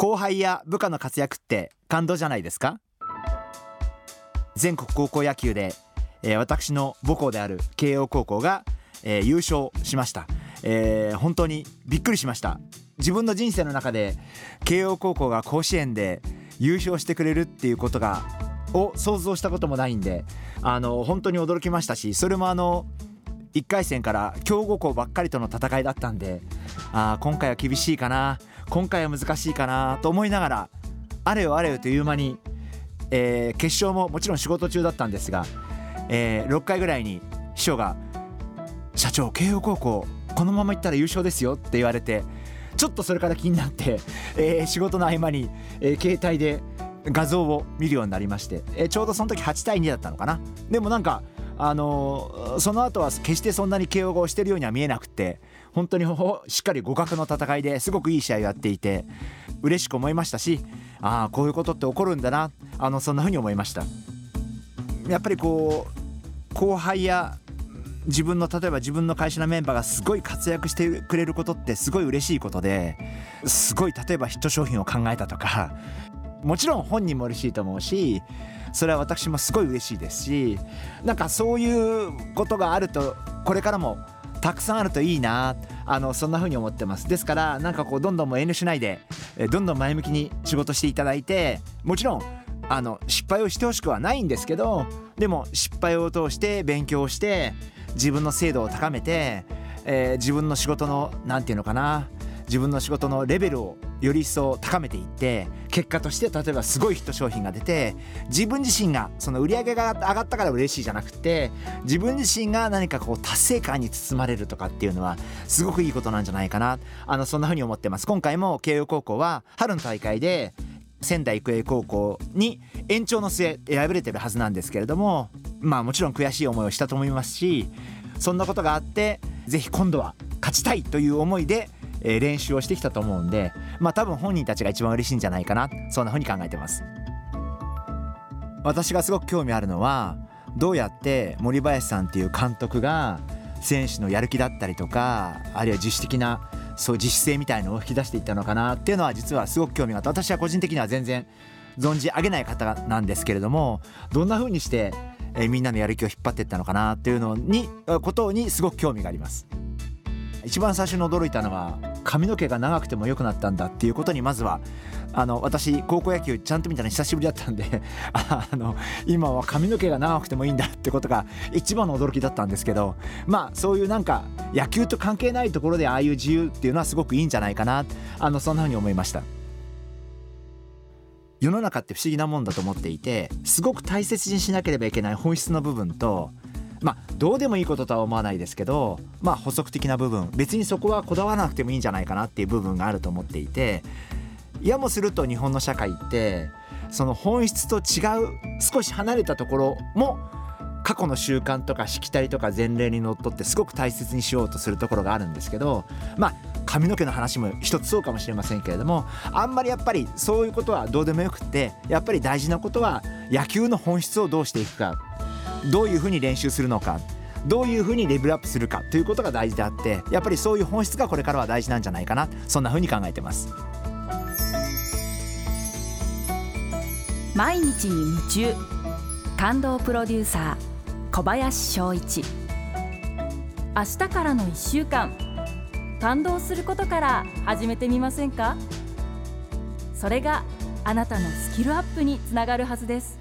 後輩や部下の活躍って感動じゃないですか？全国高校野球で、えー、私の母校である慶応高校が、えー、優勝しました、えー、本当にびっくりしました。自分の人生の中で慶応高校が甲子園で優勝してくれるっていうことがを想像したこともないんであの本当に驚きましたしそれもあの1回戦から強豪校ばっかりとの戦いだったんであ今回は厳しいかな。今回は難しいかなと思いながらあれよあれよという間に、えー、決勝ももちろん仕事中だったんですが、えー、6回ぐらいに秘書が「社長慶応高校このままいったら優勝ですよ」って言われてちょっとそれから気になって、えー、仕事の合間に、えー、携帯で画像を見るようになりまして、えー、ちょうどその時8対2だったのかな。でもなんかあのー、その後は決してそんなに慶応をしてるようには見えなくて本当にしっかり互角の戦いですごくいい試合をやっていて嬉しく思いましたしああこういうことって起こるんだなあのそんな風に思いました。やっぱりこう後輩や自分の例えば自分の会社のメンバーがすごい活躍してくれることってすごい嬉しいことですごい例えばヒット商品を考えたとかもちろん本人も嬉しいと思うしそれは私もすごい嬉しいですしなんかそういうことがあるとこれからもたくさんあるといいな。あのそんな風に思ってます。ですからなんかこうどんどんも遠慮しないでどんどん前向きに仕事していただいてもちろんあの失敗をしてほしくはないんですけどでも失敗を通して勉強して自分の精度を高めて、えー、自分の仕事の何て言うのかな自分の仕事のレベルをより一層高めていって結果として例えばすごいヒット商品が出て自分自身がその売り上げが上がったから嬉しいじゃなくて自分自身が何かこう達成感に包まれるとかっていうのはすごくいいことなんじゃないかな。あのそんな風に思ってます。今回も慶応高校は春の大会で仙台育英高校に延長の末敗れてるはずなんですけれどもまあもちろん悔しい思いをしたと思いますしそんなことがあって是非今度は勝ちたいという思いでえ練習をしてきたと思うんでまあ多分本人たちが一番嬉しいんじゃないかなそんな風に考えてます私がすごく興味あるのはどうやって森林さんっていう監督が選手のやる気だったりとかあるいは自主的なそう自主性みたいのを引き出していったのかなっていうのは実はすごく興味があって私は個人的には全然存じ上げない方なんですけれどもどんな風にして、えみんなのやる気を引っ張っていったのかなっていうのにことにすごく興味があります。一番最初に驚いたのは髪の毛が長くても良くなったんだっていうことにまずはあの私高校野球ちゃんと見たの久しぶりだったんで あの今は髪の毛が長くてもいいんだってことが一番の驚きだったんですけどまあそういうなんか野球と関係ないところでああいう自由っていうのはすごくいいんじゃないかなあのそんなふうに思いました。世の中って不思議なもんだと思っていてすごく大切にしなければいけない本質の部分とどうでもいいこととは思わないですけどまあ補足的な部分。別にそこはこだわらなくてもいいんじゃないかなっていう部分があると思っていていやもすると日本の社会ってその本質と違う少し離れたところも過去の習慣とかしきたりとか前例にのっとってすごく大切にしようとするところがあるんですけどまあ髪の毛の話も一つそうかもしれませんけれどもあんまりやっぱりそういうことはどうでもよくってやっぱり大事なことは野球の本質をどうしていくか。どういうふうに練習するのかどういうふうにレベルアップするかということが大事であってやっぱりそういう本質がこれからは大事なんじゃないかなそんなふうに考えてます。毎日に夢中。感動プロデューサー小林翔一。明日からの1週間。感動することから始めてみませんか？それがあなたのスキルアップにつながるはずです。